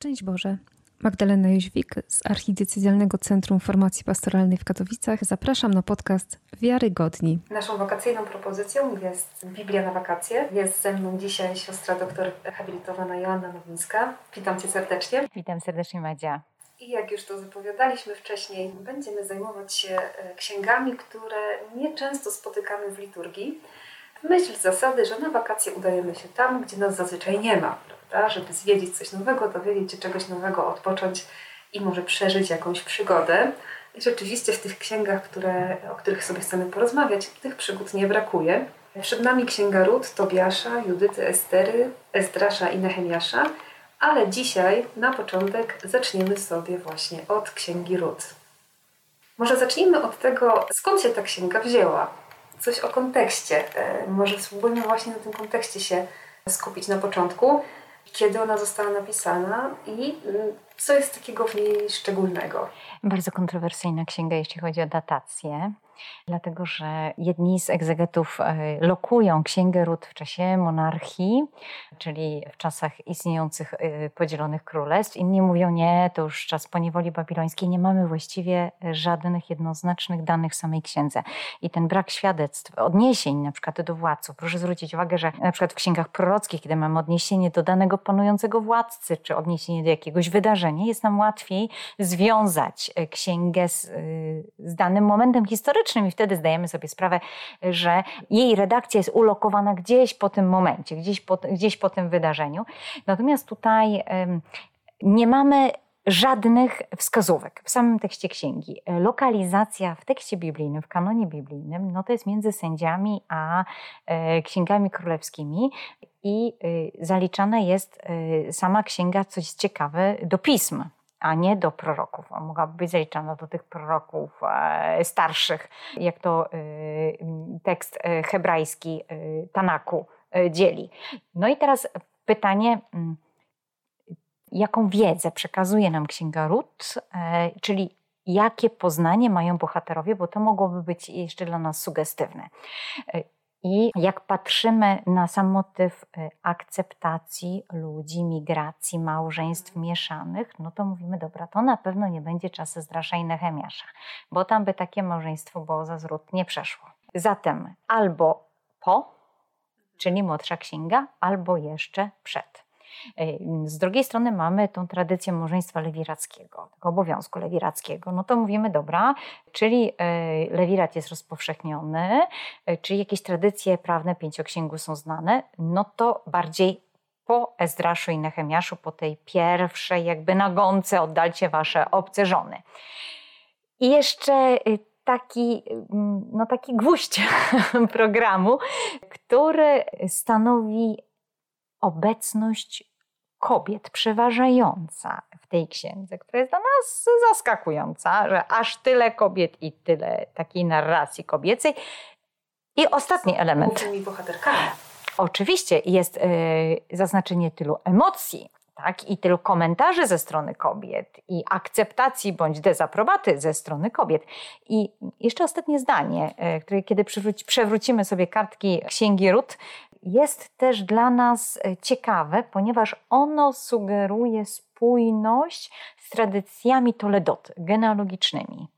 Szczęść Boże. Magdalena Jóźwik z Archidiecezjalnego Centrum Formacji Pastoralnej w Katowicach. Zapraszam na podcast Wiarygodni. Naszą wakacyjną propozycją jest Biblia na wakacje. Jest ze mną dzisiaj siostra doktor habilitowana Joanna Nowińska. Witam Cię serdecznie. Witam serdecznie Madzia. I jak już to zapowiadaliśmy wcześniej, będziemy zajmować się e, księgami, które nieczęsto spotykamy w liturgii. Myśl zasady, że na wakacje udajemy się tam, gdzie nas zazwyczaj nie ma prawda? Żeby zwiedzić coś nowego, dowiedzieć się czegoś nowego, odpocząć i może przeżyć jakąś przygodę. I rzeczywiście w tych księgach, które, o których sobie chcemy porozmawiać, tych przygód nie brakuje. Przed nami księga Rut, Tobiasza, Judyty, Estery, Ezdrasza i Nehemiasza, ale dzisiaj na początek zaczniemy sobie właśnie od księgi Rut. Może zacznijmy od tego, skąd się ta księga wzięła. Coś o kontekście. E, może spróbujmy właśnie na tym kontekście się skupić na początku kiedy ona została napisana i mm, co jest takiego w niej szczególnego. Bardzo kontrowersyjna księga, jeśli chodzi o datację dlatego że jedni z egzegetów e, lokują Księgę Ród w czasie monarchii, czyli w czasach istniejących e, podzielonych królestw. Inni mówią, nie, to już czas poniewoli babilońskiej, nie mamy właściwie żadnych jednoznacznych danych samej księdze. I ten brak świadectw, odniesień na przykład do władców. Proszę zwrócić uwagę, że na przykład w księgach prorockich, kiedy mamy odniesienie do danego panującego władcy, czy odniesienie do jakiegoś wydarzenia, jest nam łatwiej związać e, księgę z, z danym momentem historycznym, historycznym i wtedy zdajemy sobie sprawę, że jej redakcja jest ulokowana gdzieś po tym momencie, gdzieś po, gdzieś po tym wydarzeniu. Natomiast tutaj nie mamy żadnych wskazówek w samym tekście księgi. Lokalizacja w tekście biblijnym, w kanonie biblijnym, no to jest między sędziami a e, księgami królewskimi i e, zaliczana jest e, sama księga, coś ciekawe, do pism a nie do proroków. On mogłaby być zaliczana do tych proroków e, starszych, jak to e, tekst e, hebrajski Tanaku dzieli. No i teraz pytanie, mm, jaką wiedzę przekazuje nam Księga Rut, czyli jakie poznanie mają bohaterowie, bo to mogłoby być jeszcze dla nas sugestywne. I jak patrzymy na sam motyw y, akceptacji ludzi, migracji, małżeństw mieszanych, no to mówimy, dobra, to na pewno nie będzie czas Zdrasza i Nehemiasza, bo tam by takie małżeństwo było za zwrót nie przeszło. Zatem albo po, czyli młodsza księga, albo jeszcze przed. Z drugiej strony mamy tą tradycję małżeństwa lewirackiego, obowiązku lewirackiego. No to mówimy, dobra, czyli e, lewirat jest rozpowszechniony, e, czy jakieś tradycje prawne pięcioksięgu są znane, no to bardziej po Ezdraszu i Nehemiaszu, po tej pierwszej jakby nagonce oddalcie wasze obce żony. I jeszcze y, taki, no taki gwóźdź programu, który stanowi obecność kobiet przeważająca w tej księdze, która jest dla nas zaskakująca, że aż tyle kobiet i tyle takiej narracji kobiecej. I ostatni element. Głównymi bohaterkami. Oczywiście jest y, zaznaczenie tylu emocji, tak? i tylu komentarzy ze strony kobiet, i akceptacji bądź dezaprobaty ze strony kobiet. I jeszcze ostatnie zdanie, y, które kiedy przewrócimy sobie kartki Księgi Rut, jest też dla nas e, ciekawe, ponieważ ono sugeruje spójność z tradycjami Toledot genealogicznymi.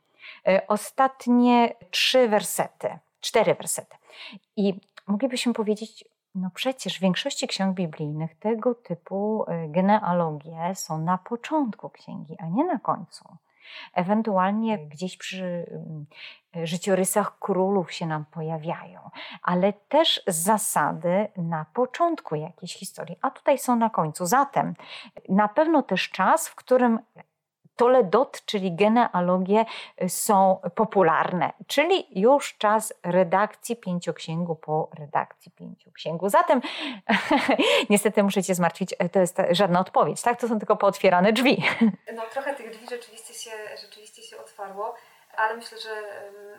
E, ostatnie trzy wersety, cztery wersety. I moglibyśmy powiedzieć, no przecież w większości ksiąg biblijnych tego typu e, genealogie są na początku księgi, a nie na końcu. Ewentualnie gdzieś przy życiorysach królów się nam pojawiają, ale też zasady na początku jakiejś historii, a tutaj są na końcu. Zatem na pewno też czas, w którym Toledot, czyli genealogie są popularne, czyli już czas redakcji pięcioksięgu po redakcji pięcioksięgu. Zatem niestety muszę Cię zmartwić, to jest żadna odpowiedź, tak? To są tylko pootwierane drzwi. No trochę tych drzwi rzeczywiście się, rzeczywiście się otwarło ale myślę, że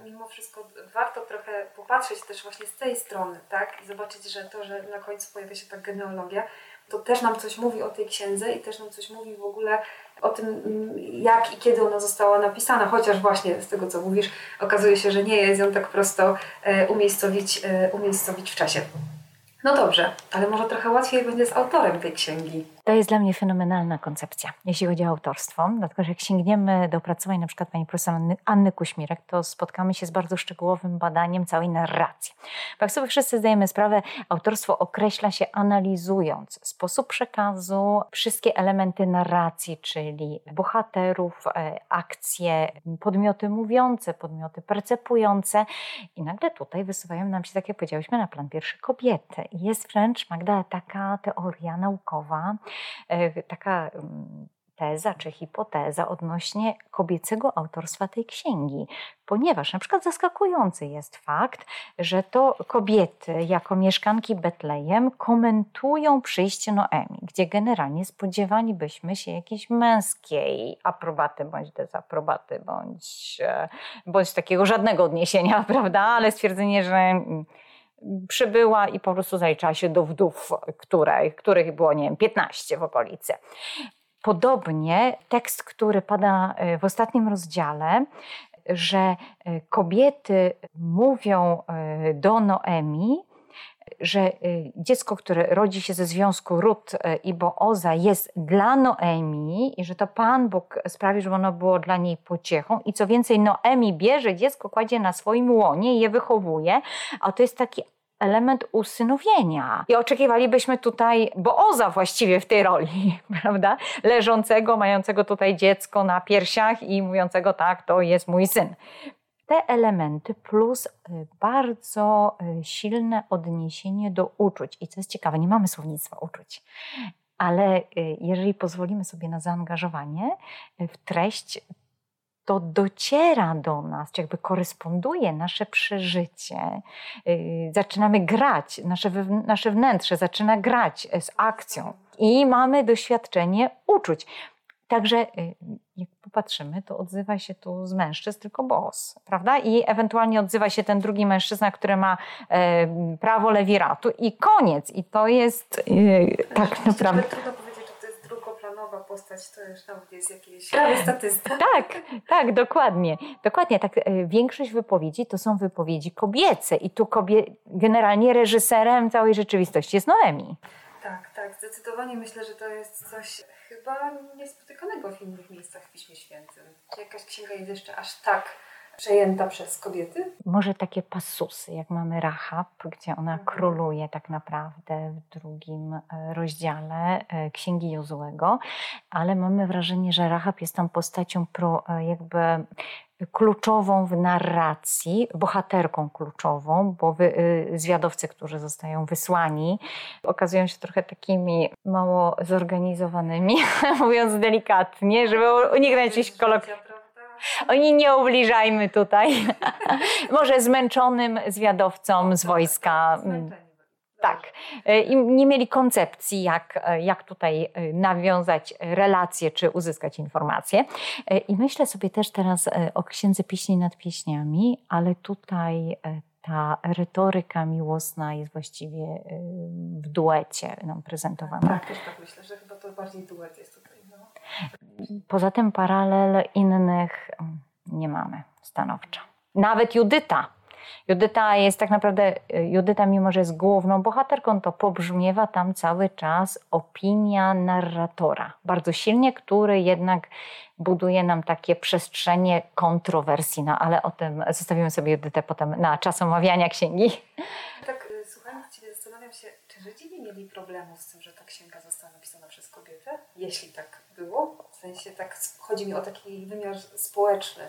mimo wszystko warto trochę popatrzeć też właśnie z tej strony, tak? I zobaczyć, że to, że na końcu pojawia się ta genealogia, to też nam coś mówi o tej księdze i też nam coś mówi w ogóle o tym, jak i kiedy ona została napisana, chociaż właśnie z tego, co mówisz, okazuje się, że nie jest ją tak prosto e, umiejscowić, e, umiejscowić w czasie. No dobrze, ale może trochę łatwiej będzie z autorem tej księgi. To jest dla mnie fenomenalna koncepcja, jeśli chodzi o autorstwo, dlatego że jak sięgniemy do opracowań na przykład pani profesor Anny, Kuśmirek, to spotkamy się z bardzo szczegółowym badaniem całej narracji. Bo jak sobie wszyscy zdajemy sprawę, autorstwo określa się analizując sposób przekazu, wszystkie elementy narracji, czyli bohaterów, e, akcje, podmioty mówiące, podmioty percepujące i nagle tutaj wysuwają nam się, tak jak powiedziałyśmy, na plan pierwszy kobiety. Jest wręcz, Magda, taka teoria naukowa, taka mm, teza czy hipoteza odnośnie kobiecego autorstwa tej księgi, ponieważ na przykład zaskakujący jest fakt, że to kobiety jako mieszkanki Betlejem komentują przyjście Noemi, gdzie generalnie spodziewani byśmy się jakiejś męskiej aprobaty bądź dezaprobaty, bądź, e, bądź takiego żadnego odniesienia, prawda, ale stwierdzenie, że mm, przybyła i po prostu zaliczała się do wdów, które, których było, nie wiem, 15 w okolicy. Podobnie tekst, który pada e, w ostatnim rozdziale, że e, kobiety mówią e, do Noemi, że dziecko, które rodzi się ze związku Rut i Booza jest dla Noemi i że to Pan Bóg sprawi, żeby ono było dla niej pociechą i co więcej Noemi bierze dziecko, kładzie na swoim łonie i je wychowuje, a to jest taki element usynowienia. I oczekiwalibyśmy tutaj Booza właściwie w tej roli, prawda? Leżącego, mającego tutaj dziecko na piersiach i mówiącego tak, to jest mój syn. Te elementy plus y, bardzo y, silne odniesienie do uczuć. I co jest ciekawe, nie mamy słownictwa uczuć. Ale y, jeżeli pozwolimy sobie na zaangażowanie w treść, to dociera do nas, czy jakby koresponduje nasze przeżycie. Zaczynamy grać, nasze, nasze wnętrze zaczyna grać z akcją i mamy doświadczenie uczuć. Także y, jak popatrzymy, to odzywa się tu z mężczyzn tylko boss, prawda? I ewentualnie odzywa się ten drugi mężczyzna, który ma e, prawo lewiratu i koniec. I to jest e, tak naprawdę nowa postać, to już nawet jest jakiś prawie statysta. Tak, tak, dokładnie. Dokładnie, tak. E, większość wypowiedzi to są wypowiedzi kobiece i tu kobie... generalnie reżyserem całej rzeczywistości jest Noemi. Tak, tak, zdecydowanie myślę, że to jest coś chyba niespotykanego w innych miejscach w Piśmie Świętym. Czy jakaś księga jest jeszcze aż tak przejęta przez kobiety? Może takie pasusy, jak mamy Rahab, gdzie ona mhm. króluje tak naprawdę w drugim e, rozdziale e, Księgi Jozłego, ale mamy wrażenie, że Rahab jest tam postacią pro, e, jakby kluczową w narracji, bohaterką kluczową, bo wy, zwiadowcy, którzy zostają wysłani, okazują się trochę takimi mało zorganizowanymi, mówiąc delikatnie, żeby uniknąć jakichś kolok oni nie ubliżajmy tutaj. Może zmęczonym zwiadowcom z wojska. Mm, tak. E, I nie mieli koncepcji, jak, e, jak tutaj e, nawiązać relacje czy uzyskać informacje. I myślę sobie też teraz o księdze pieśni nad pieśniami, ale tutaj ta retoryka miłosna jest właściwie w duecie nam prezentowana. Tak, też tak myślę, że chyba to bardziej duet jest tutaj. Poza tym paralel innych mm, nie mamy stanowczo. Nawet Judyta. Judyta jest tak naprawdę, Judyta mimo, że jest główną bohaterką, to pobrzmiewa tam cały czas opinia narratora. Bardzo silnie, który jednak buduje nam takie przestrzenie kontrowersji. No ale o tym zostawimy sobie Judytę potem na czas omawiania księgi. Tak, y, słuchając Ciebie zastanawiam się, czy Żydzi nie mieli problemu z tym, że ta księga została napisana przez kobietę? Jeśli tak było, w sensie tak chodzi mi o taki wymiar społeczny.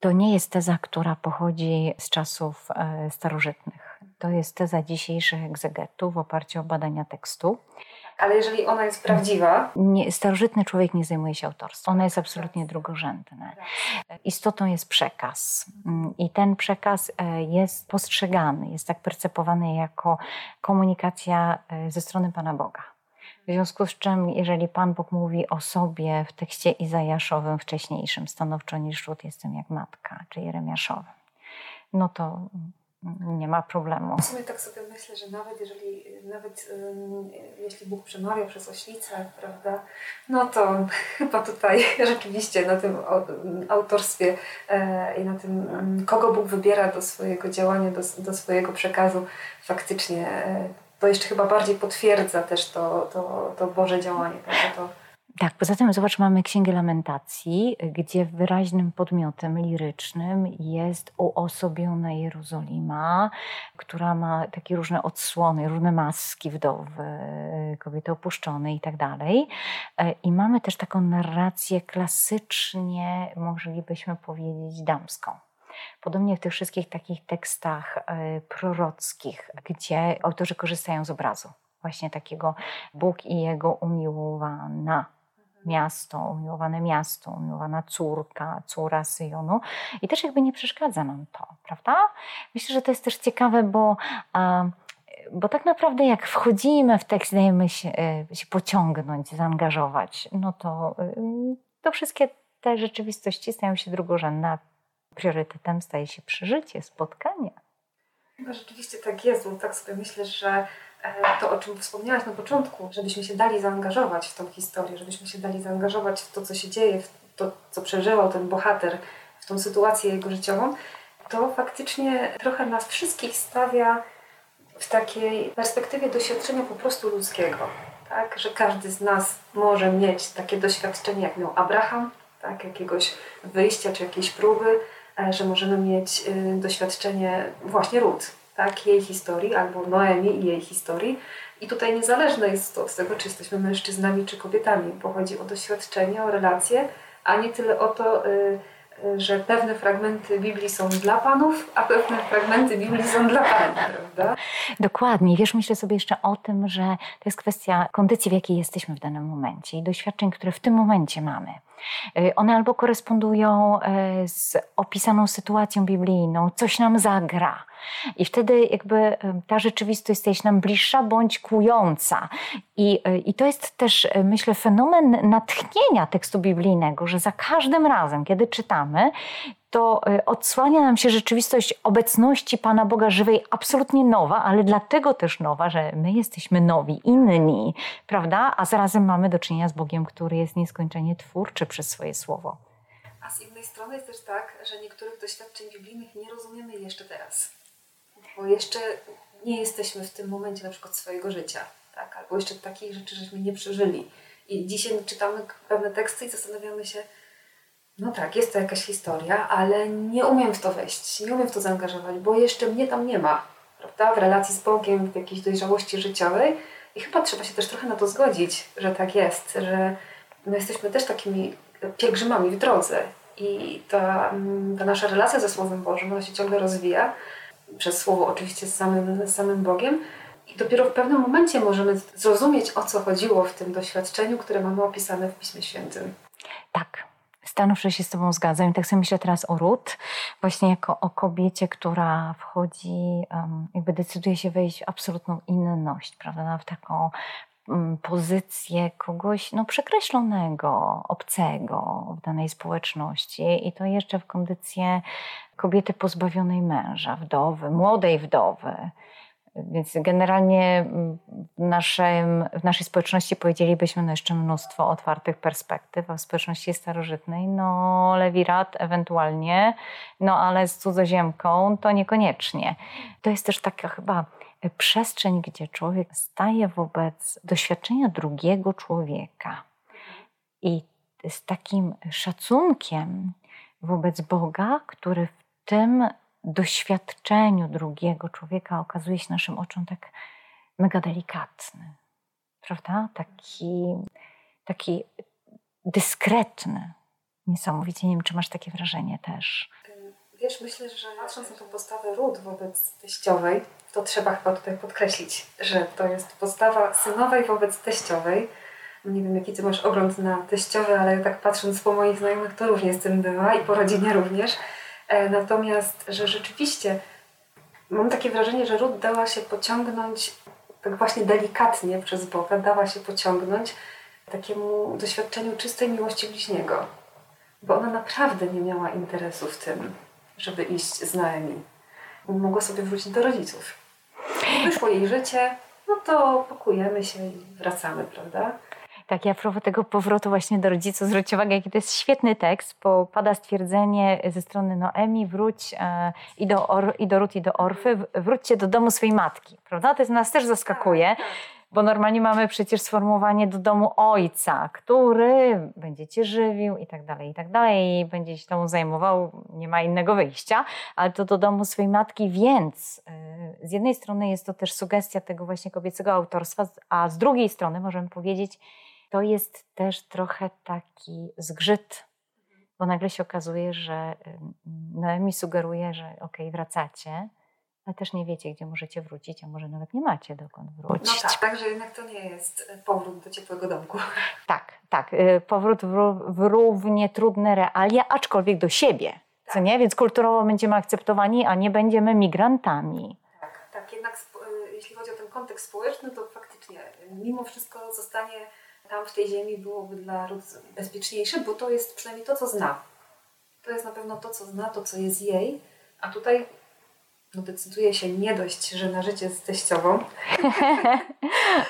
To nie jest teza, która pochodzi z czasów e, starożytnych. To jest teza dzisiejszych egzegetów w oparciu o badania tekstu. Ale jeżeli ona jest prawdziwa. Nie, starożytny człowiek nie zajmuje się autorstwem. Ona jest absolutnie drugorzędna. Istotą jest przekaz. Mm, I ten przekaz e, jest postrzegany, jest tak percepowany jako komunikacja e, ze strony Pana Boga. W związku z czym, jeżeli Pan Bóg mówi o sobie w tekście Izajaszowym wcześniejszym, stanowczo niż Ród jestem jak matka, czy Jeremiaszowym, no to nie ma problemu. W sumie tak sobie myślę, że nawet jeżeli, nawet um, jeśli Bóg przemawia przez oślicę, prawda, no to chyba tutaj rzeczywiście na tym autorstwie e, i na tym, kogo Bóg wybiera do swojego działania, do, do swojego przekazu, faktycznie e, to jeszcze chyba bardziej potwierdza też to, to, to Boże działanie. To tak, poza tym zobacz, mamy Księgę Lamentacji, gdzie wyraźnym podmiotem lirycznym jest uosobiona Jerozolima, która ma takie różne odsłony, różne maski wdowy, kobiety opuszczone i tak dalej. I mamy też taką narrację klasycznie, moglibyśmy powiedzieć, damską. Podobnie w tych wszystkich takich tekstach e, prorockich, gdzie autorzy korzystają z obrazu właśnie takiego Bóg i jego umiłowana miasto, umiłowane miasto, umiłowana córka, córa Syjonu. I też jakby nie przeszkadza nam to, prawda? Myślę, że to jest też ciekawe, bo, bo tak naprawdę jak wchodzimy w tekst, dajemy się, e, się pociągnąć, zaangażować, no to, to wszystkie te rzeczywistości stają się drugorzędne, priorytetem staje się przeżycie, spotkanie. No rzeczywiście tak jest, bo tak sobie myślę, że E, to, o czym wspomniałaś na początku, żebyśmy się dali zaangażować w tą historię, żebyśmy się dali zaangażować w to, co się dzieje, w to, co przeżywał ten bohater, w tą sytuację jego życiową, to faktycznie trochę nas wszystkich stawia w takiej perspektywie doświadczenia po prostu ludzkiego. Tak? Że każdy z nas może mieć takie doświadczenie, jak miał Abraham, tak? jakiegoś wyjścia czy jakiejś próby, że możemy mieć y, doświadczenie właśnie ród, tak, jej historii, albo Noemi i jej historii. I tutaj niezależne jest to z tego, czy jesteśmy mężczyznami czy kobietami, bo chodzi o doświadczenie, o relacje, a nie tyle o to, y, y, że pewne fragmenty Biblii są dla panów, a pewne fragmenty Biblii są dla pań, prawda? Dokładnie. Wiesz, myślę sobie jeszcze o tym, że to jest kwestia kondycji, w jakiej jesteśmy w danym momencie i doświadczeń, które w tym momencie mamy. Y, one albo korespondują z opisaną sytuacją biblijną, coś nam zagra, i wtedy jakby ta rzeczywistość się nam bliższa bądź kłująca. I, e, I to jest też, e, myślę, fenomen natchnienia tekstu biblijnego, że za każdym razem, kiedy czytamy, to e, odsłania nam się rzeczywistość obecności Pana Boga żywej, absolutnie nowa, ale dlatego też nowa, że my jesteśmy nowi, inni, prawda? A zarazem mamy do czynienia z Bogiem, który jest nieskończenie twórczy przez swoje słowo. A z innej strony jest też tak, że niektórych doświadczeń biblijnych nie rozumiemy jeszcze teraz bo jeszcze nie jesteśmy w tym momencie na przykład swojego życia, tak? albo jeszcze takich rzeczy żeśmy nie przeżyli. I dzisiaj czytamy pewne teksty i zastanawiamy się, no tak, jest to jakaś historia, ale nie umiem w to wejść, nie umiem w to zaangażować, bo jeszcze mnie tam nie ma, prawda? W relacji z Bogiem, w jakiejś dojrzałości życiowej. I chyba trzeba się też trochę na to zgodzić, że tak jest, że my jesteśmy też takimi pielgrzymami w drodze. I ta, ta nasza relacja ze Słowem Bożym, ona się ciągle rozwija przez słowo oczywiście z samym, z samym Bogiem. I dopiero w pewnym momencie możemy zrozumieć, o co chodziło w tym doświadczeniu, które mamy opisane w Piśmie Świętym. Tak, stanowczo się z Tobą zgadzam. I tak sobie myślę teraz o Ruth, właśnie jako o kobiecie, która wchodzi, jakby decyduje się wejść w absolutną inność, prawda, w taką um, pozycję kogoś no, przekreślonego, obcego w danej społeczności i to jeszcze w kondycję kobiety pozbawionej męża, wdowy, młodej wdowy. Więc generalnie w, naszym, w naszej społeczności powiedzielibyśmy no jeszcze mnóstwo otwartych perspektyw, a w społeczności starożytnej no lewirat ewentualnie, no ale z cudzoziemką to niekoniecznie. To jest też taka chyba przestrzeń, gdzie człowiek staje wobec doświadczenia drugiego człowieka i z takim szacunkiem wobec Boga, który w tym doświadczeniu drugiego człowieka okazuje się naszym oczom tak mega delikatny, prawda? Taki, taki dyskretny. Niesamowicie. Nie wiem, czy masz takie wrażenie też. Wiesz, myślę, że patrząc na tą postawę ród wobec teściowej, to trzeba chyba tutaj podkreślić, że to jest postawa synowej wobec teściowej. Nie wiem, jaki ty masz ogląd na teściowe, ale tak patrząc po moich znajomych, to różnie z tym bywa i po rodzinie również natomiast, że rzeczywiście mam takie wrażenie, że Ruth dała się pociągnąć tak właśnie delikatnie przez Boga, dała się pociągnąć takiemu doświadczeniu czystej miłości bliźniego. Bo ona naprawdę nie miała interesu w tym, żeby iść z Naemi. Mogła sobie wrócić do rodziców. Wyszło jej życie, no to pokujemy się i wracamy, prawda? Tak, ja propos tego powrotu właśnie do rodziców, zwróć uwagę, jaki to jest świetny tekst, bo pada stwierdzenie ze strony Noemi, wróć e, i, do Or, i do Rut, i do Orfy, wróćcie do domu swojej matki, prawda? To jest, nas też zaskakuje. Tak, tak bo normalnie mamy przecież sformułowanie do domu ojca, który będzie cię żywił i tak dalej, i tak dalej, i będzie się temu zajmował, nie ma innego wyjścia, ale to do domu swojej matki, więc y, z jednej strony jest to też sugestia tego właśnie kobiecego autorstwa, a z drugiej strony możemy powiedzieć, to jest też trochę taki zgrzyt, bo nagle się okazuje, że Noemi sugeruje, że okej, okay, wracacie, ale też nie wiecie, gdzie możecie wrócić, a może nawet nie macie dokąd wrócić. No tak, także jednak to nie jest e, powrót do ciepłego domku. Tak, tak. E, powrót w, w równie trudne realia, aczkolwiek do siebie. Tak. Co nie? Więc kulturowo będziemy akceptowani, a nie będziemy migrantami. Tak, tak. Jednak e, jeśli chodzi o ten kontekst społeczny, to faktycznie mimo wszystko zostanie tam w tej ziemi byłoby dla Ruth bezpieczniejsze, bo to jest przynajmniej to, co zna. To jest na pewno to, co zna, to, co jest jej, a tutaj no decyduje się nie dość, że na życie z teściową.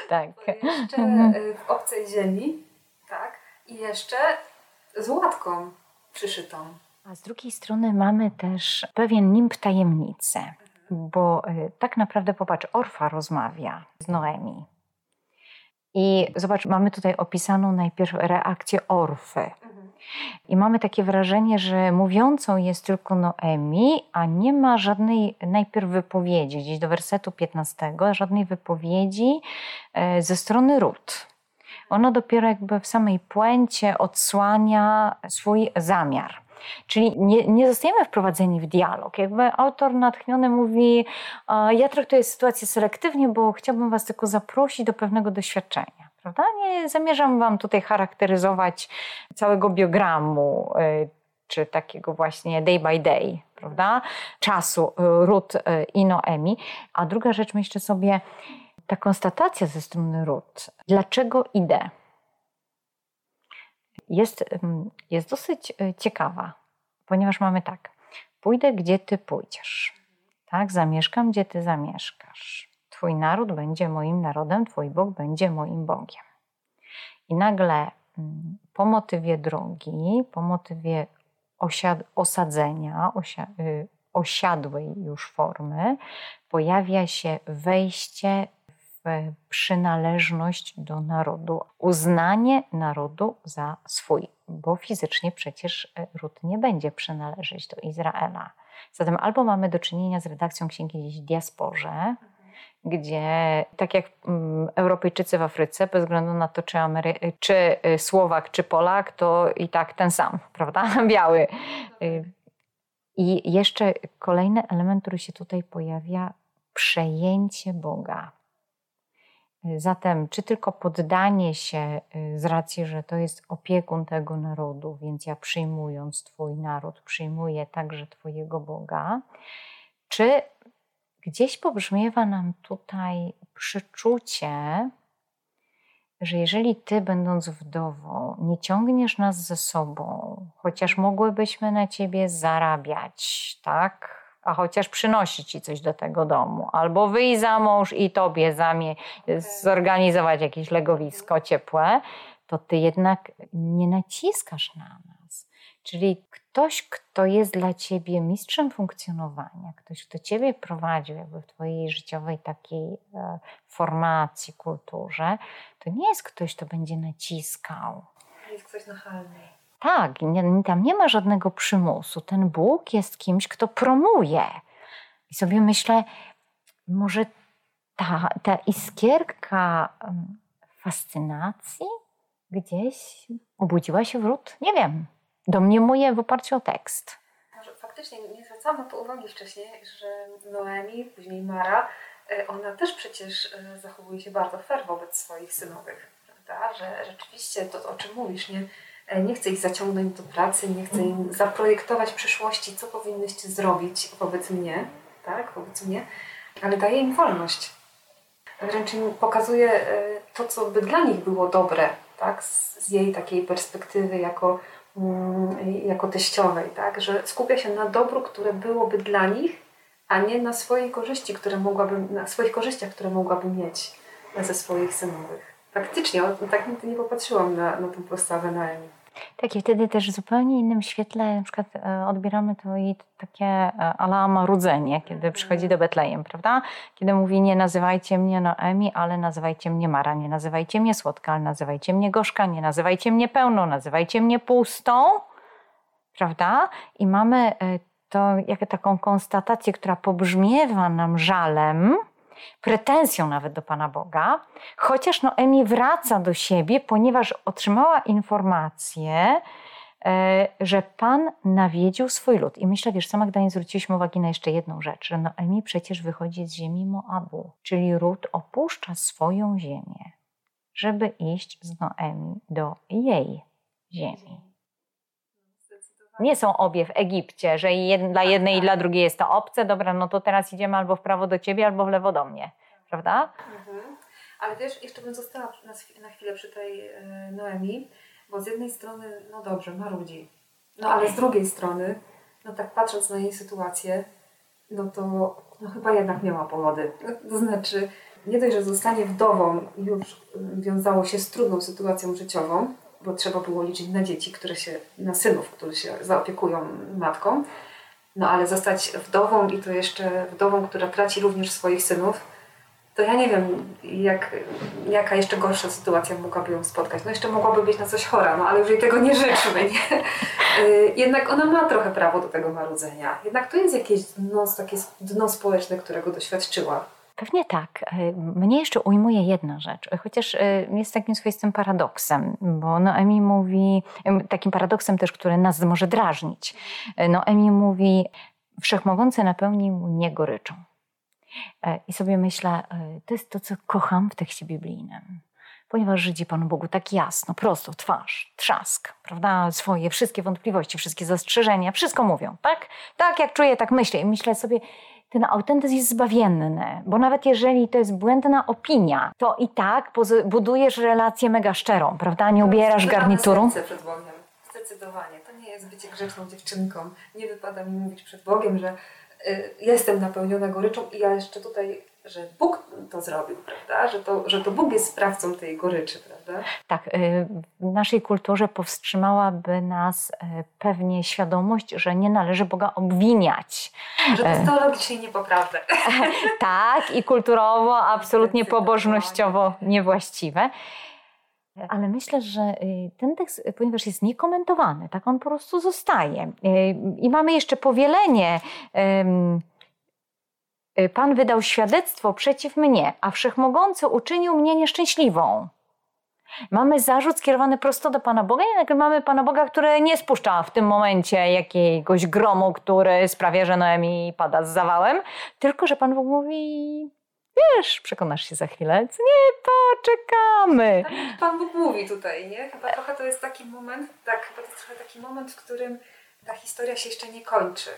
tak. jeszcze mhm. y, w obcej ziemi, tak, i jeszcze z łatką przyszytą. A z drugiej strony mamy też pewien nimb tajemnicy, mhm. bo y, tak naprawdę popatrz, Orfa rozmawia z Noemi. I zobacz, mamy tutaj opisaną najpierw reakcję Orfy. Mhm. I mamy takie wrażenie, że mówiącą jest tylko Noemi, a nie ma żadnej najpierw wypowiedzi, gdzieś do wersetu 15, żadnej wypowiedzi e, ze strony Rut. Ona dopiero jakby w samej puencie odsłania swój zamiar. Czyli nie, nie zostajemy wprowadzeni w dialog. Jakby autor natchniony mówi: Ja traktuję sytuację selektywnie, bo chciałbym Was tylko zaprosić do pewnego doświadczenia prawda? Nie zamierzam Wam tutaj charakteryzować całego biogramu, y, czy takiego właśnie day by day, prawda? Czasu y, Rut y, i Noemi. A druga rzecz, myślę sobie, ta konstatacja ze strony Rut, dlaczego idę, jest, jest dosyć ciekawa, ponieważ mamy tak, pójdę gdzie Ty pójdziesz, tak? Zamieszkam gdzie Ty zamieszkasz. Twój naród będzie moim narodem, Twój Bóg będzie moim Bogiem. I nagle mm, po motywie drogi, po motywie osiad- osadzenia, osia- y, osiadłej już formy, pojawia się wejście przynależność do narodu, uznanie narodu za swój, bo fizycznie przecież y, Rut nie będzie przynależeć do Izraela. Zatem albo mamy do czynienia z redakcją księgi gdzieś w diasporze, gdzie tak jak mm, Europejczycy w Afryce, bez względu na to, czy, Amery- czy y, Słowak, czy Polak, to i tak ten sam, prawda? Biały. Y, I jeszcze kolejny element, który się tutaj pojawia, przejęcie Boga. Y, zatem, czy tylko poddanie się z racji, że to jest opiekun tego narodu, więc ja przyjmując Twój naród, przyjmuję także Twojego Boga, czy gdzieś pobrzmiewa nam tutaj przeczucie, że jeżeli ty, będąc wdową, nie ciągniesz nas ze sobą, chociaż mogłybyśmy na ciebie zarabiać, tak? A chociaż przynosić ci coś do tego domu, albo wyjść za mąż i tobie zamie zorganizować jakieś legowisko ciepłe, to ty jednak nie naciskasz na nas. Czyli ktoś, kto jest dla ciebie mistrzem funkcjonowania, ktoś, kto ciebie prowadził jakby w twojej życiowej takiej e, formacji, kulturze, to nie jest ktoś, kto będzie naciskał. Jest ktoś nachalny. Tak, nie, tam nie ma żadnego przymusu. Ten Bóg jest kimś, kto promuje. I sobie myślę, może ta, ta iskierka fascynacji gdzieś obudziła się wrót? Nie wiem domniemuję w oparciu o tekst. Faktycznie nie zwracałam na to uwagi wcześniej, że Noemi, później Mara, e, ona też przecież e, zachowuje się bardzo fair wobec swoich synowych, prawda? Że rzeczywiście to, o czym mówisz, nie, nie chce ich zaciągnąć do pracy, nie chce im zaprojektować przyszłości, co powinnyście zrobić wobec mnie, tak, wobec mnie, ale daje im wolność. Wręcz im pokazuje to, co by dla nich było dobre, tak, z jej takiej perspektywy jako Mm, jako teściowej, tak? że skupia się na dobru, które byłoby dla nich, a nie na swojej korzyści, które mogłaby, na swoich korzyściach, które mogłaby mieć ze swoich synowych. Faktycznie, tak nigdy nie popatrzyłam na, na tą postawę Naemi. Tak, i wtedy też w zupełnie innym świetle na przykład e, odbieramy to i takie e, ala marudzenie, kiedy przychodzi do Betlejem, prawda? Kiedy mówi nie nazywajcie mnie Noemi, ale nazywajcie mnie Mara, nie nazywajcie mnie słodka, ale nazywajcie mnie gorzka, nie nazywajcie mnie pełną, nazywajcie mnie pustą, prawda? I mamy e, to jak taką konstatację, która pobrzmiewa nam żalem, pretensją nawet do Pana Boga, chociaż Noemi wraca do siebie, ponieważ otrzymała informację, e, że Pan nawiedził swój lud. I myślę, wiesz, sama Magdalena zwróciliśmy uwagę na jeszcze jedną rzecz, że Noemi przecież wychodzi z ziemi Moabu, czyli ród opuszcza swoją ziemię, żeby iść z Noemi do jej ziemi. Nie są obie w Egipcie, że jed, dla jednej i dla drugiej jest to obce, dobra, no to teraz idziemy albo w prawo do ciebie, albo w lewo do mnie, prawda? Mhm. Ale wiesz, jeszcze bym została na, chwilę przy tej e, Noemi, bo z jednej strony, no dobrze, marudzi, no ale z drugiej strony, no tak patrząc na jej sytuację, no to no chyba jednak miała powody. To znaczy, nie dość, że zostanie wdową już wiązało się z trudną sytuacją życiową, bo trzeba było liczyć na dzieci, które się, na synów, którzy się zaopiekują matką. No ale zostać wdową i to jeszcze wdową, która traci również swoich synów, to ja nie wiem, jak, jaka jeszcze gorsza sytuacja mogłaby ją spotkać. No jeszcze mogłaby być na coś chora, no ale już jej tego nie życzmy, nie? Y, jednak ona ma trochę prawo do tego marudzenia. Jednak to jest jakieś dno, takie dno społeczne, którego doświadczyła. Pewnie tak. E, mnie jeszcze ujmuje jedna rzecz, chociaż e, jest takim swoistym paradoksem, bo Noemi mówi, takim paradoksem też, który nas może drażnić. E, Noemi mówi, wszechmogący napełnił mnie goryczą. I sobie myślę, to jest to, co kocham w tekście biblijnym. Ponieważ Żydzi Panu Bogu tak jasno, prosto, twarz, trzask, prawda, swoje wszystkie wątpliwości, wszystkie zastrzeżenia, wszystko mówią, tak? Tak jak czuję, tak myślę. I myślę sobie, ten autentyzm jest zbawienny, bo nawet jeżeli to jest błędna opinia, to i tak budujesz relację mega szczerą, prawda? Nie ubierasz garnituru. Serce przed Bogiem. Zdecydowanie. To nie jest bycie grzeczną dziewczynką. Nie wypada mi mówić przed Bogiem, że y, jestem napełniona goryczą i ja jeszcze tutaj że Bóg to zrobił, prawda? Że to, że to Bóg jest sprawcą tej goryczy, prawda? Tak, y, w naszej kulturze powstrzymałaby nas y, pewnie świadomość, że nie należy Boga obwiniać. Że to jest y, teologicznie niepoprawne. tak, i kulturowo, absolutnie pobożnościowo niewłaściwe. Ale myślę, że ten tekst, ponieważ jest niekomentowany, tak on po prostu zostaje. I mamy jeszcze powielenie Y, Pan wydał świadectwo przeciw mnie, a wszechmogący uczynił mnie nieszczęśliwą. Mamy zarzut skierowany prosto do Pana Boga, jednak mamy Pana Boga, który nie spuszcza w tym momencie jakiegoś gromu, który sprawia, że Noemi pada z zawałem, tylko że Pan Bóg mówi, wiesz, przekonasz się za chwilę, nie, poczekamy. Tak, Pan Bóg mówi tutaj, nie? Chyba trochę to jest taki moment, tak, chyba to jest trochę taki moment, w którym ta historia się jeszcze nie kończy.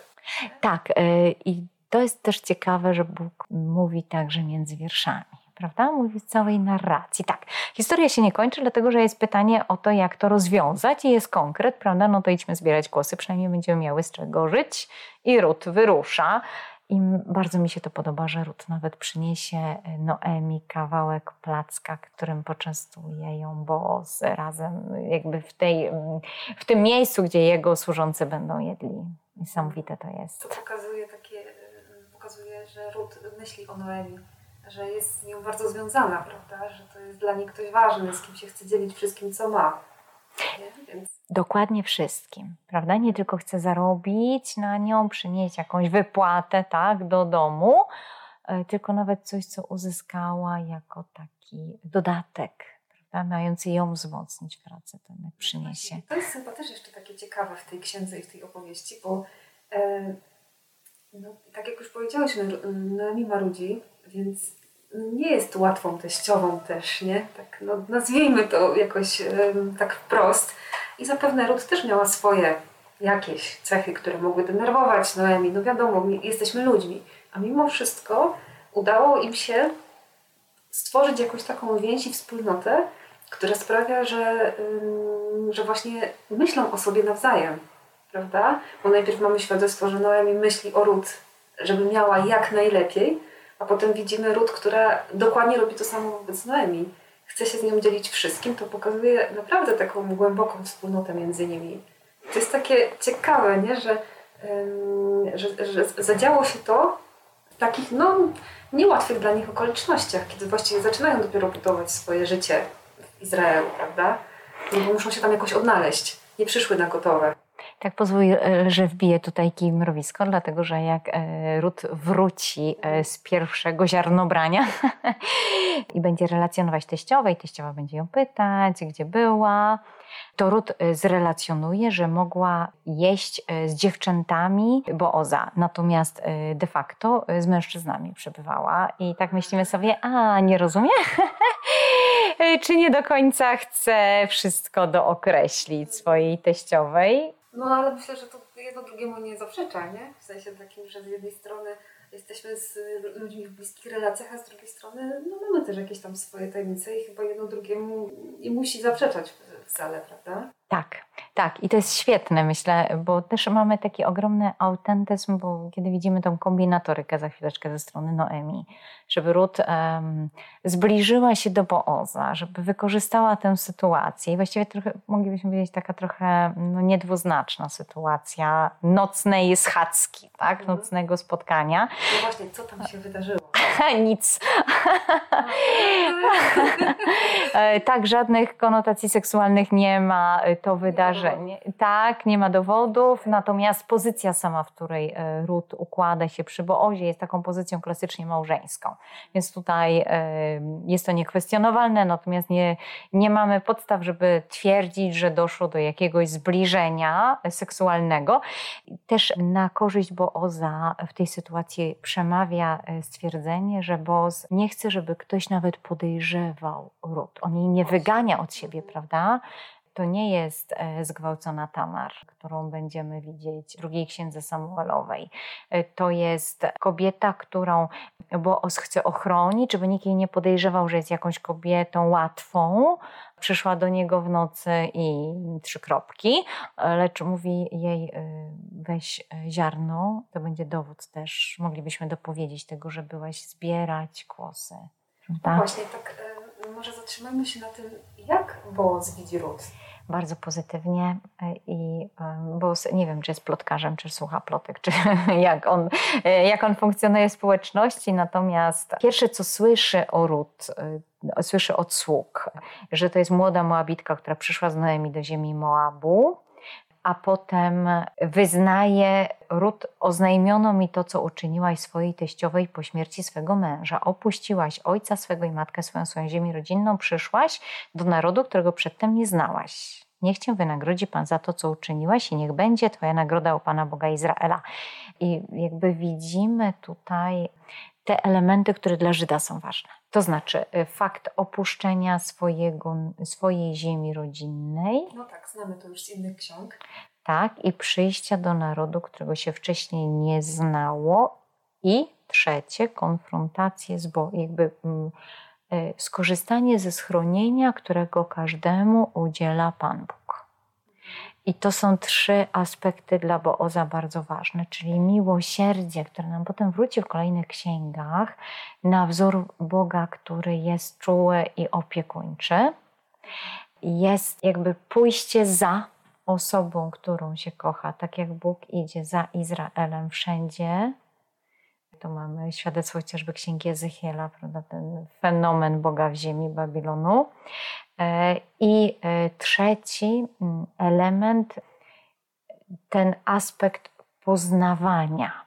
Tak, yy, i to jest też ciekawe, że Bóg mówi także między wierszami. Prawda? Mówi w całej narracji. Tak, historia się nie kończy, dlatego że jest pytanie o to, jak to rozwiązać i jest konkret, prawda? No to idźmy zbierać głosy, przynajmniej będziemy miały z czego żyć. I Rut wyrusza. I bardzo mi się to podoba, że Rut nawet przyniesie e, Noemi kawałek placka, którym poczęstuje ją Boaz razem jakby w, tej, w tym miejscu, gdzie jego służący będą jedli. Niesamowite to jest. To pokazuje takie pokazuje, że Ruth myśli o Noemi, że jest z nią bardzo związana, prawda? Że to jest dla niej ktoś ważny, z kim się chce dzielić wszystkim, co ma. Więc... Dokładnie wszystkim, prawda? Nie tylko chce zarobić na nią, przynieść jakąś wypłatę, tak, do domu, e, tylko nawet coś, co uzyskała jako taki dodatek, prawda? Mający ją wzmocnić w pracy, to jednak przyniesie. To jest chyba też jeszcze takie ciekawe w tej księdze i w tej opowieści, bo e, no, tak jak już powiedziałyśmy, Noemi marudzi, więc nie jest łatwą teściową też, nie? Tak, no, nazwijmy to jakoś tak wprost. I zapewne Ruth też miała swoje jakieś cechy, które mogły denerwować Noemi. No wiadomo, jesteśmy ludźmi. A mimo wszystko udało im się stworzyć jakąś taką więź i wspólnotę, która sprawia, że, że właśnie myślą o sobie nawzajem prawda? Bo najpierw mamy świadectwo, że Noemi myśli o Rut, żeby miała jak najlepiej, a potem widzimy Rut, która dokładnie robi to samo wobec Noemi. chce się z nią dzielić wszystkim, to pokazuje naprawdę taką głęboką wspólnotę między nimi. To jest takie ciekawe, nie? Że, że, że zadziało się to w takich no, niełatwych dla nich okolicznościach, kiedy właściwie zaczynają dopiero budować swoje życie w Izraelu, prawda? No bo muszą się tam jakoś odnaleźć. Nie przyszły na gotowe. Tak, pozwól, e, że wbiję tutaj kij mrowisko, dlatego że jak e, Ród wróci e, z pierwszego ziarnobrania i będzie relacjonować teściowej, teściowa będzie ją pytać, gdzie była, to Ród zrelacjonuje, że mogła jeść z dziewczętami Booza, natomiast de facto z mężczyznami przebywała. I tak myślimy sobie, a nie rozumie? Czy nie do końca chce wszystko dookreślić swojej teściowej? No ale myślę, że to jedno drugiemu nie zaprzecza, nie? W sensie takim, że z jednej strony jesteśmy z ludźmi w bliskich relacjach, a z drugiej strony no, mamy też jakieś tam swoje tajemnice i chyba jedno drugiemu nie musi zaprzeczać wcale, prawda? Tak, tak. I to jest świetne, myślę, bo też mamy taki ogromny autentyzm, bo kiedy widzimy tą kombinatorykę za chwileczkę ze strony Noemi, żeby Ruth um, zbliżyła się do Booza, żeby wykorzystała tę sytuację i właściwie trochę, moglibyśmy powiedzieć, taka trochę no, niedwuznaczna sytuacja nocnej schadzki, tak? Mhm. Nocnego spotkania. No właśnie, co tam się wydarzyło? Nic. E, tak, żadnych konotacji seksualnych nie ma to wydarzenie. Tak, nie ma dowodów, natomiast pozycja sama, w której e, Ród układa się przy Boozie jest taką pozycją klasycznie małżeńską. Więc tutaj e, jest to niekwestionowalne, natomiast nie, nie mamy podstaw, żeby twierdzić, że doszło do jakiegoś zbliżenia seksualnego. Też na korzyść Booza w tej sytuacji przemawia stwierdzenie, że Boz nie chce, żeby ktoś nawet podejrzewał Ród. On jej nie wygania od siebie, prawda? To nie jest e, zgwałcona Tamar, którą będziemy widzieć w drugiej księdze Samuelowej. E, to jest kobieta, którą Boaz chce ochronić, żeby nikt jej nie podejrzewał, że jest jakąś kobietą łatwą. Przyszła do niego w nocy i trzy kropki, lecz mówi jej e, weź ziarno, to będzie dowód też. Moglibyśmy dopowiedzieć tego, że byłaś zbierać kłosy. Tak? Właśnie, tak może zatrzymajmy się na tym, jak Boaz widzi Ruth? Bardzo pozytywnie e, i e, bo nie wiem, czy jest plotkarzem, czy słucha plotek, czy jak on, e, jak on funkcjonuje w społeczności, natomiast pierwsze, co słyszy o Rut, słyszy od sług, że to jest młoda Moabitka, która przyszła z Noemi do ziemi Moabu, a potem wyznaje Rut, oznajmiono mi to, co uczyniłaś swojej teściowej po śmierci swego męża. Opuściłaś ojca swego i matkę swoją, swoją ziemię rodzinną, przyszłaś do narodu, którego przedtem nie znałaś. Niech cię wynagrodzi Pan za to, co uczyniłaś i niech będzie Twoja nagroda u Pana Boga Izraela. I jakby widzimy tutaj te elementy, które dla Żyda są ważne. To znaczy y, fakt opuszczenia swojego, swojej ziemi rodzinnej. No tak, znamy to już z innych ksiąg. Tak, i przyjścia do narodu, którego się wcześniej nie znało. I trzecie, konfrontację z Bogiem, jakby mm, y, skorzystanie ze schronienia, którego każdemu udziela Pan Bóg. I to są trzy aspekty dla Booza bardzo ważne, czyli miłosierdzie, które nam potem wróci w kolejnych księgach, na wzór Boga, który jest czuły i opiekuńczy. Jest jakby pójście za osobą, którą się kocha, tak jak Bóg idzie za Izraelem wszędzie. To mamy świadectwo chociażby księgi Ezechiela, prawda, ten fenomen Boga w ziemi Babilonu. E, I e, trzeci mm, element, ten aspekt poznawania,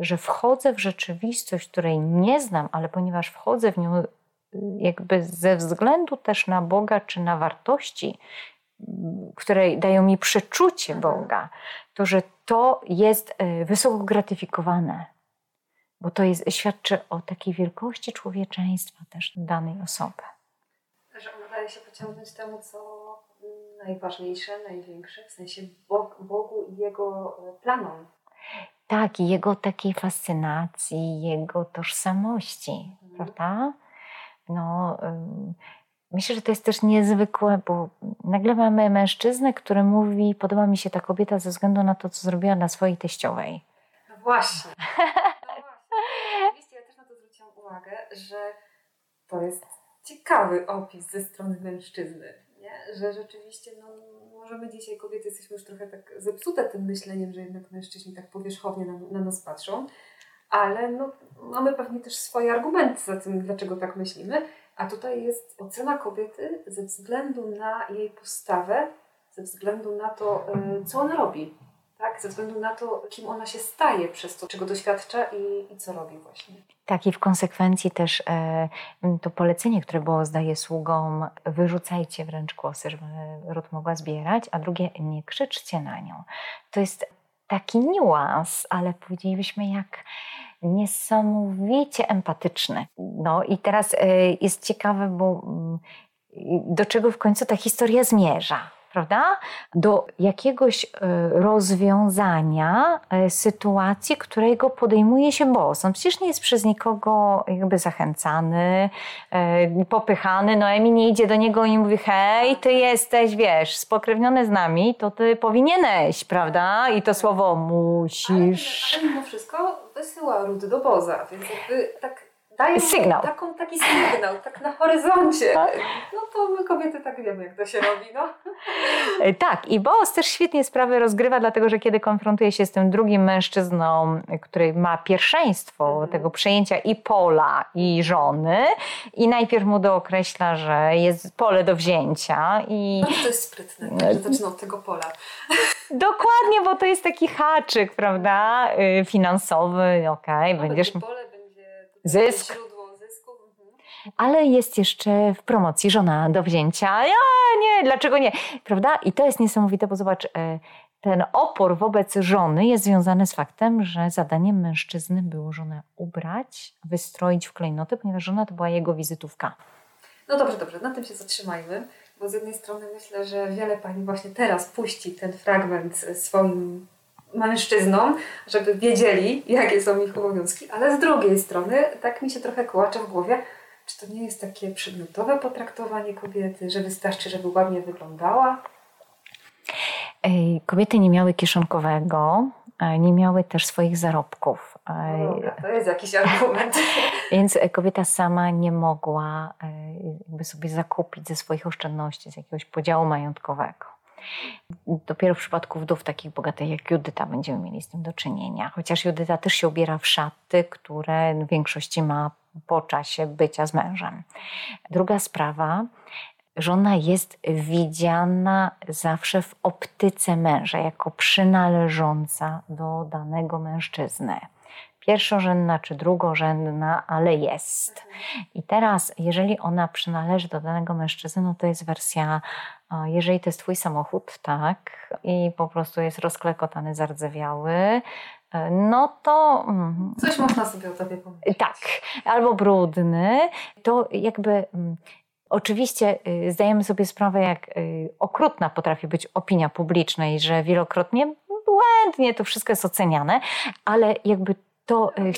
że wchodzę w rzeczywistość, której nie znam, ale ponieważ wchodzę w nią y, jakby ze względu też na Boga czy na wartości, mm, które dają mi przeczucie mhm. Boga, to że to jest e, wysoko gratyfikowane, bo to jest, świadczy o takiej wielkości człowieczeństwa też danej osoby daje się pociągnąć temu, co najważniejsze, największe, w sensie Bogu i Jego e, planom. Tak, i Jego takiej fascynacji, Jego tożsamości, mhm. prawda? No, myślę, że to jest też niezwykłe, bo nagle mamy mężczyznę, który mówi, podoba mi się ta kobieta ze względu na to, co zrobiła dla swojej teściowej. No właśnie. No właśnie. Oczywiście ja też na to zwróciłam uwagę, że to jest ciekawy opis ze strony mężczyzny, nie? że rzeczywiście no, może my dzisiaj kobiety jesteśmy już trochę tak zepsute tym myśleniem, że jednak mężczyźni tak powierzchownie na, na nas patrzą, ale no, mamy pewnie też swoje argumenty za tym, dlaczego tak myślimy, a tutaj jest ocena kobiety ze względu na jej postawę, ze względu na to, e, co ona robi. Tak? Ze względu na to, kim ona się staje przez to, czego doświadcza i, i co robi właśnie. Tak, i w konsekwencji też e, to polecenie, które było zdaje sługom, wyrzucajcie wręcz głosy, żeby ród mogła zbierać, a drugie, nie krzyczcie na nią. To jest taki niuans, ale powiedzielibyśmy jak niesamowicie empatyczny. No i teraz e, jest ciekawe, bo do czego w końcu ta historia zmierza prawda? Do jakiegoś e, rozwiązania e, sytuacji, którego podejmuje się boss. On przecież nie jest przez nikogo jakby zachęcany, e, popychany. Noemi nie idzie do niego i mówi, hej, ty jesteś, wiesz, spokrewniony z nami, to ty powinieneś, prawda? I to słowo musisz. Ale, ale mimo wszystko wysyła Rudy do boza, więc jakby tak sygnał. Taką, taki sygnał, tak na horyzoncie. Tak. No to my kobiety tak wiemy, jak to się robi. No. E, tak, i Boaz też świetnie sprawę rozgrywa, dlatego że kiedy konfrontuje się z tym drugim mężczyzną, który ma pierwszeństwo mhm. tego przejęcia i pola, i żony, i najpierw mu dookreśla, że jest pole do wzięcia. I... No, to jest sprytne, że zaczyna od tego pola. Dokładnie, bo to jest taki haczyk, prawda, y, finansowy, okej, okay, będziesz... Pole, zysk. Mhm. Ale jest jeszcze w promocji żona do wzięcia. Ja nie, dlaczego nie? Prawda? I to jest niesamowite, bo zobacz, e, ten opór wobec żony jest związany z faktem, że zadaniem mężczyzny było żonę ubrać, wystroić w klejnoty, ponieważ żona to była jego wizytówka. No dobrze, dobrze, na tym się zatrzymajmy, bo z jednej strony myślę, że wiele pani właśnie teraz puści ten fragment swoim mężczyznom, żeby wiedzieli, jakie są ich obowiązki, ale z drugiej strony tak mi się trochę kołacze w głowie, czy to nie jest takie przedmiotowe potraktowanie kobiety, że wystarczy, żeby ładnie wyglądała? Kobiety nie miały kieszonkowego, nie miały też swoich zarobków. No to jest jakiś argument. Więc kobieta sama nie mogła jakby sobie zakupić ze swoich oszczędności, z jakiegoś podziału majątkowego. Dopiero w przypadku wdów takich bogatych jak Judyta będziemy mieli z tym do czynienia. Chociaż Judyta też się ubiera w szaty, które w większości ma po czasie bycia z mężem. Druga sprawa, żona jest widziana zawsze w optyce męża, jako przynależąca do danego mężczyzny pierwszorzędna czy drugorzędna, ale jest. I teraz, jeżeli ona przynależy do danego mężczyzny, no to jest wersja, jeżeli to jest twój samochód, tak, i po prostu jest rozklekotany, zardzewiały, e, no to. Mm, Coś można sobie o tobie pomyśleć. Tak, albo brudny, to jakby. Mm, oczywiście y, zdajemy sobie sprawę, jak y, okrutna potrafi być opinia publiczna i że wielokrotnie błędnie to wszystko jest oceniane, ale jakby to e,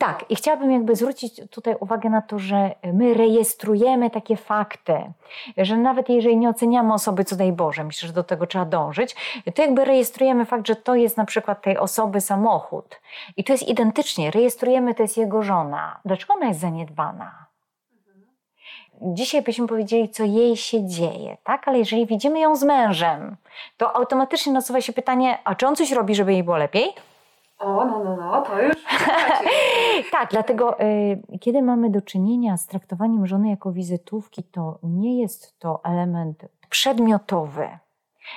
tak, i chciałabym jakby zwrócić tutaj uwagę na to, że my rejestrujemy takie fakty, że nawet jeżeli nie oceniamy osoby, co daj Boże, myślę, że do tego trzeba dążyć, to jakby rejestrujemy fakt, że to jest na przykład tej osoby samochód. I to jest identycznie, rejestrujemy, to jest jego żona. Dlaczego ona jest zaniedbana? Dzisiaj byśmy powiedzieli, co jej się dzieje, tak? Ale jeżeli widzimy ją z mężem, to automatycznie nasuwa się pytanie, a czy on coś robi, żeby jej było lepiej? O, no, no, no, to już. tak, dlatego y, kiedy mamy do czynienia z traktowaniem żony jako wizytówki, to nie jest to element przedmiotowy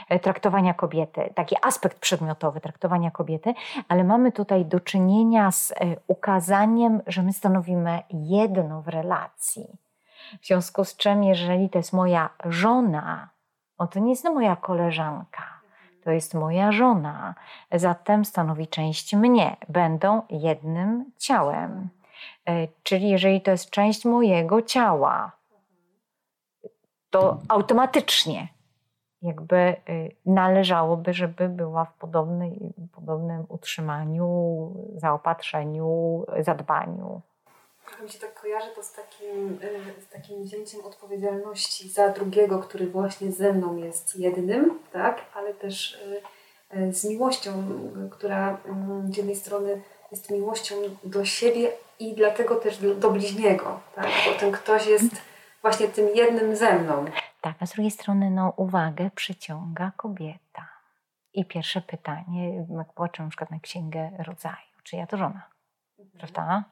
e, traktowania kobiety, taki aspekt przedmiotowy traktowania kobiety, ale mamy tutaj do czynienia z e, ukazaniem, że my stanowimy jedno w relacji. W związku z czym, jeżeli to jest moja żona, to nie jest moja koleżanka, to jest moja żona, zatem stanowi część mnie, będą jednym ciałem. E, czyli jeżeli to jest część mojego ciała, to automatycznie jakby y, należałoby, żeby była w podobnym utrzymaniu, zaopatrzeniu, zadbaniu. Trochę mi się tak kojarzy to z takim, y, z takim wzięciem odpowiedzialności za drugiego, który właśnie ze mną jest jednym, tak? ale też y, y, z miłością, która mm, z jednej strony jest miłością do siebie i dlatego też do bliźniego. Tak? Bo ten ktoś jest właśnie tym jednym ze mną. Tak, a z drugiej strony no, uwagę przyciąga kobieta. I pierwsze pytanie, jak patrzę na przykład na księgę rodzaju, czy ja to żona, mhm. prawda?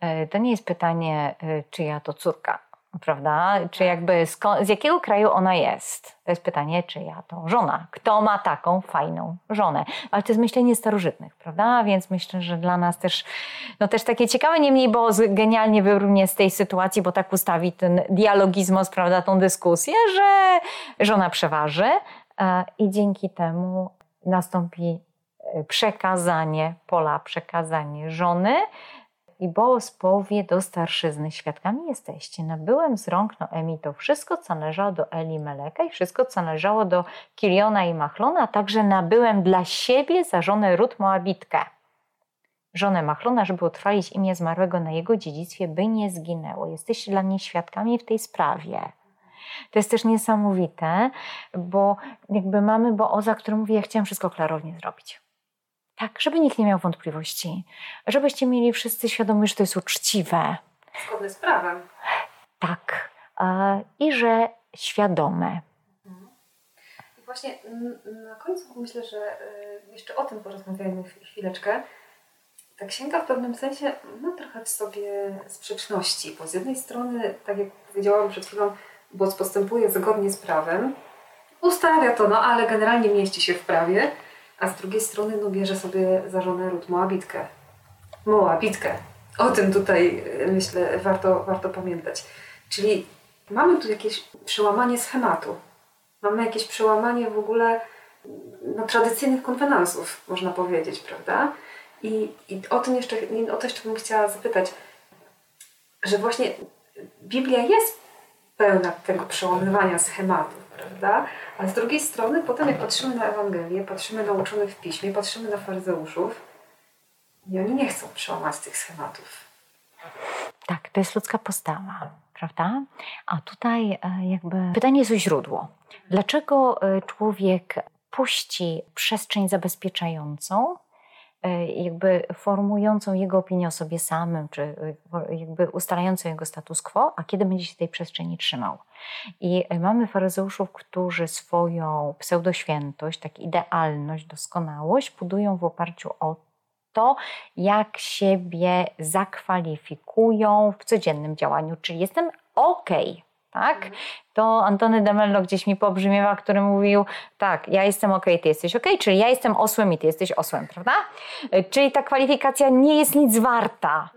E, to nie jest pytanie, e, czy ja to córka, prawda? Czy jakby z, jakiego kraju ona jest? To jest pytanie, czy ja to żona. Kto ma taką fajną żonę? Ale to jest myślenie starożytnych, prawda? Więc myślę, że dla nas też, no też takie ciekawe, niemniej, bo genialnie wyrównuje z tej sytuacji, bo tak ustawi ten dialogizmos, prawda, tą dyskusję, że żona przeważy e, i dzięki temu nastąpi przekazanie pola, przekazanie żony, i Boaz powie do starszyzny, świadkami jesteście, nabyłem z rąk Noemi to wszystko, co należało do Eli Meleka i wszystko, co należało do Kiliona i Machlona, a także nabyłem dla siebie za żonę Rut Moabitkę, żonę Machlona, żeby utrwalić imię zmarłego na jego dziedzictwie, by nie zginęło. Jesteście dla mnie świadkami w tej sprawie. To jest też niesamowite, bo jakby mamy Booza, który mówi, ja chciałem wszystko klarownie zrobić. Tak, żeby nikt nie miał wątpliwości. Żebyście mieli wszyscy świadomość, że to jest uczciwe. Zgodne z prawem. Tak. I że świadome. Mhm. I właśnie na końcu myślę, że y, jeszcze o tym porozmawiajmy chwileczkę. Ta księga w pewnym sensie ma trochę w sobie sprzeczności, bo z jednej strony, tak jak powiedziałam przed chwilą, Boc postępuje zgodnie z prawem, ustawia to, no ale generalnie mieści się w prawie, a z drugiej strony no, bierze sobie za żonę Rut Moabitkę. Moabitkę. O tym tutaj e, myślę warto, warto pamiętać. Czyli mamy tu jakieś przełamanie schematu. Mamy jakieś przełamanie w ogóle no, tradycyjnych konwenansów, można powiedzieć, prawda? I, I o tym jeszcze, o to jeszcze bym chciała zapytać, że właśnie Biblia jest pełna tego przełamywania schematów prawda? A z drugiej strony, potem jak patrzymy na Ewangelię, patrzymy na uczonych w piśmie, patrzymy na faryzeuszów, i oni nie chcą przełamać tych schematów. Tak, to jest ludzka postawa, prawda? A tutaj e, jakby pytanie jest o źródło. Dlaczego e, człowiek puści przestrzeń zabezpieczającą, jakby formującą jego opinię o sobie samym, czy e, jakby ustalającą jego status quo, a kiedy będzie się tej przestrzeni trzymał. I e, mamy faryzeuszów, którzy swoją pseudoświętość, tak idealność, doskonałość budują w oparciu o to, jak siebie zakwalifikują w codziennym działaniu, czyli jestem ok, tak? To Antony de Mello gdzieś mi pobrzmiewa, który mówił, tak, ja jestem ok, ty jesteś ok, czyli ja jestem osłem i ty jesteś osłem, prawda? Czyli ta kwalifikacja nie jest nic warta,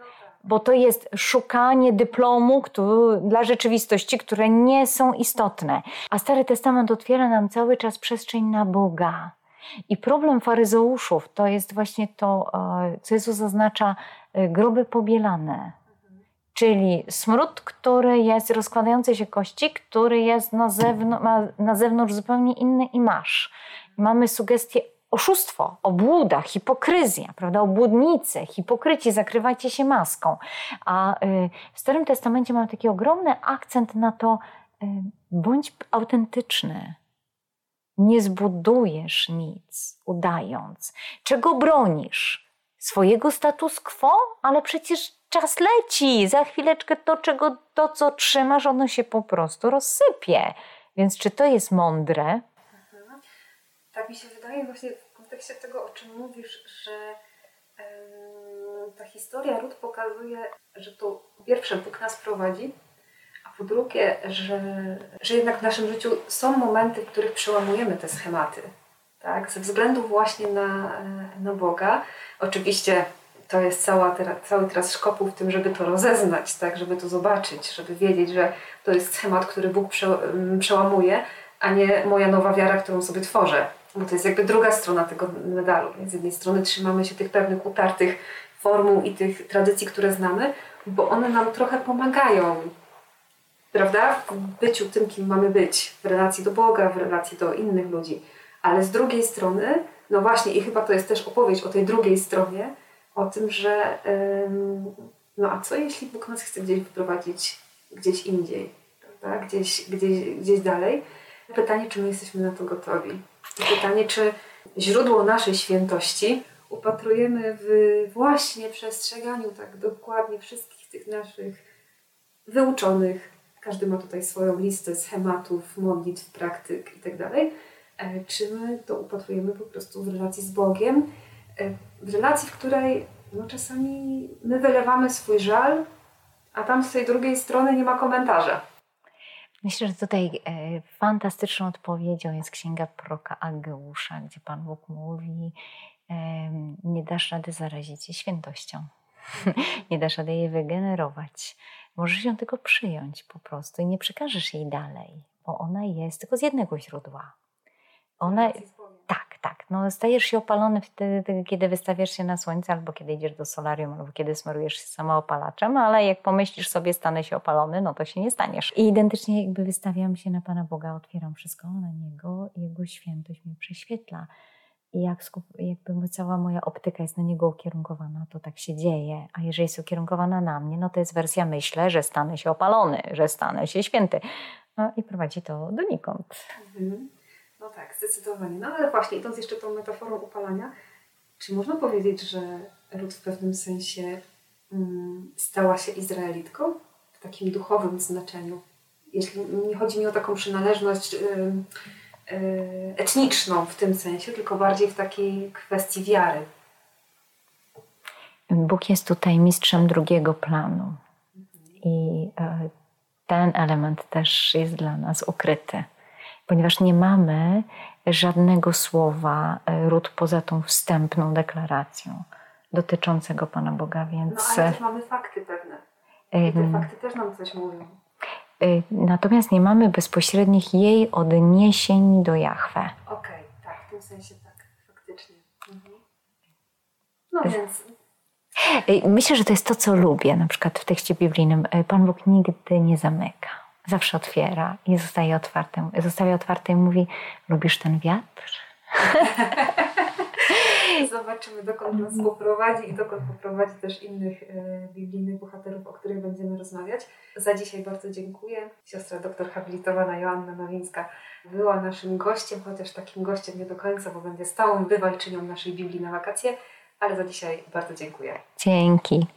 bo to jest szukanie dyplomu który, dla rzeczywistości, które nie są istotne. A Stary Testament otwiera nam cały czas przestrzeń na Boga. I problem faryzeuszów to jest właśnie to, e, co Jezus zaznacza, e, groby pobielane Czyli smród, który jest rozkładającej się kości, który jest na, zewnątrz, ma na zewnątrz zupełnie inny i masz. Mamy sugestię oszustwo, obłuda, hipokryzja, prawda, obłudnicy, hipokryci, zakrywajcie się maską. A y, w Starym Testamencie mamy taki ogromny akcent na to, y, bądź autentyczny. Nie zbudujesz nic, udając. Czego bronisz? Swojego status quo? Ale przecież czas leci, za chwileczkę to, czego, to co trzymasz, ono się po prostu rozsypie. Więc czy to jest mądre? Mhm. Tak mi się wydaje właśnie w kontekście tego, o czym mówisz, że ta historia Rut pokazuje, że to po pierwsze Bóg nas prowadzi, a po drugie, że, że jednak w naszym życiu są momenty, w których przełamujemy te schematy. Tak? Ze względu właśnie na, na Boga. Oczywiście to jest cała, cały teraz szkopuł w tym, żeby to rozeznać, tak, żeby to zobaczyć, żeby wiedzieć, że to jest schemat, który Bóg prze, mm, przełamuje, a nie moja nowa wiara, którą sobie tworzę. Bo to jest jakby druga strona tego medalu. Z jednej strony trzymamy się tych pewnych utartych formuł i tych tradycji, które znamy, bo one nam trochę pomagają, prawda, w byciu tym, kim mamy być, w relacji do Boga, w relacji do innych ludzi. Ale z drugiej strony, no właśnie, i chyba to jest też opowieść o tej drugiej stronie, o tym, że no a co jeśli Bóg nas chce gdzieś wyprowadzić gdzieś indziej? Gdzieś, gdzieś, gdzieś dalej. Pytanie, czy my jesteśmy na to gotowi. Pytanie, czy źródło naszej świętości upatrujemy w właśnie przestrzeganiu tak dokładnie wszystkich tych naszych wyuczonych, Każdy ma tutaj swoją listę schematów, modlitw, praktyk itd. E, czy my to upatrujemy po prostu w relacji z Bogiem? E, w relacji, w której no, czasami my wylewamy swój żal, a tam z tej drugiej strony nie ma komentarza. Myślę, że tutaj e, fantastyczną odpowiedzią jest księga proroka Ageusza, gdzie Pan Bóg mówi: Nie dasz rady zarazić się świętością, nie dasz rady jej wygenerować. Możesz ją tylko przyjąć po prostu i nie przekażesz jej dalej, bo ona jest tylko z jednego źródła. Ona, tak, tak. No, stajesz się opalony wtedy, kiedy wystawiasz się na słońce, albo kiedy idziesz do solarium, albo kiedy smarujesz się samoopalaczem, ale jak pomyślisz sobie, stanę się opalony, no to się nie staniesz. I identycznie jakby wystawiam się na Pana Boga, otwieram wszystko na Niego Jego świętość mnie prześwietla. I jak jakby cała moja optyka jest na Niego ukierunkowana, to tak się dzieje. A jeżeli jest ukierunkowana na mnie, no to jest wersja myślę, że stanę się opalony, że stanę się święty. No i prowadzi to donikąd. Mhm. No tak, zdecydowanie. No ale właśnie, idąc jeszcze tą metaforą upalania, czy można powiedzieć, że Rut w pewnym sensie um, stała się Izraelitką w takim duchowym znaczeniu? Jeśli nie chodzi mi o taką przynależność yy, yy, etniczną w tym sensie, tylko bardziej w takiej kwestii wiary. Bóg jest tutaj mistrzem drugiego planu. I e, ten element też jest dla nas ukryty ponieważ nie mamy żadnego słowa e, ród poza tą wstępną deklaracją dotyczącego Pana Boga, więc... No ale też mamy fakty pewne. I te fakty też nam coś mówią. E, natomiast nie mamy bezpośrednich jej odniesień do Jahwe. Okej, okay, tak, w tym sensie tak, faktycznie. Mhm. No więc e, Myślę, że to jest to, co lubię, na przykład w tekście biblijnym. Pan Bóg nigdy nie zamyka zawsze otwiera i zostaje otwarte, zostawia otwarte i mówi, lubisz ten wiatr? Zobaczymy, dokąd nas poprowadzi i dokąd poprowadzi też innych e, biblijnych bohaterów, o których będziemy rozmawiać. Za dzisiaj bardzo dziękuję. Siostra doktor habilitowana Joanna Nowińska była naszym gościem, chociaż takim gościem nie do końca, bo będzie stałą bywalczynią naszej Biblii na wakacje, ale za dzisiaj bardzo dziękuję. Dzięki.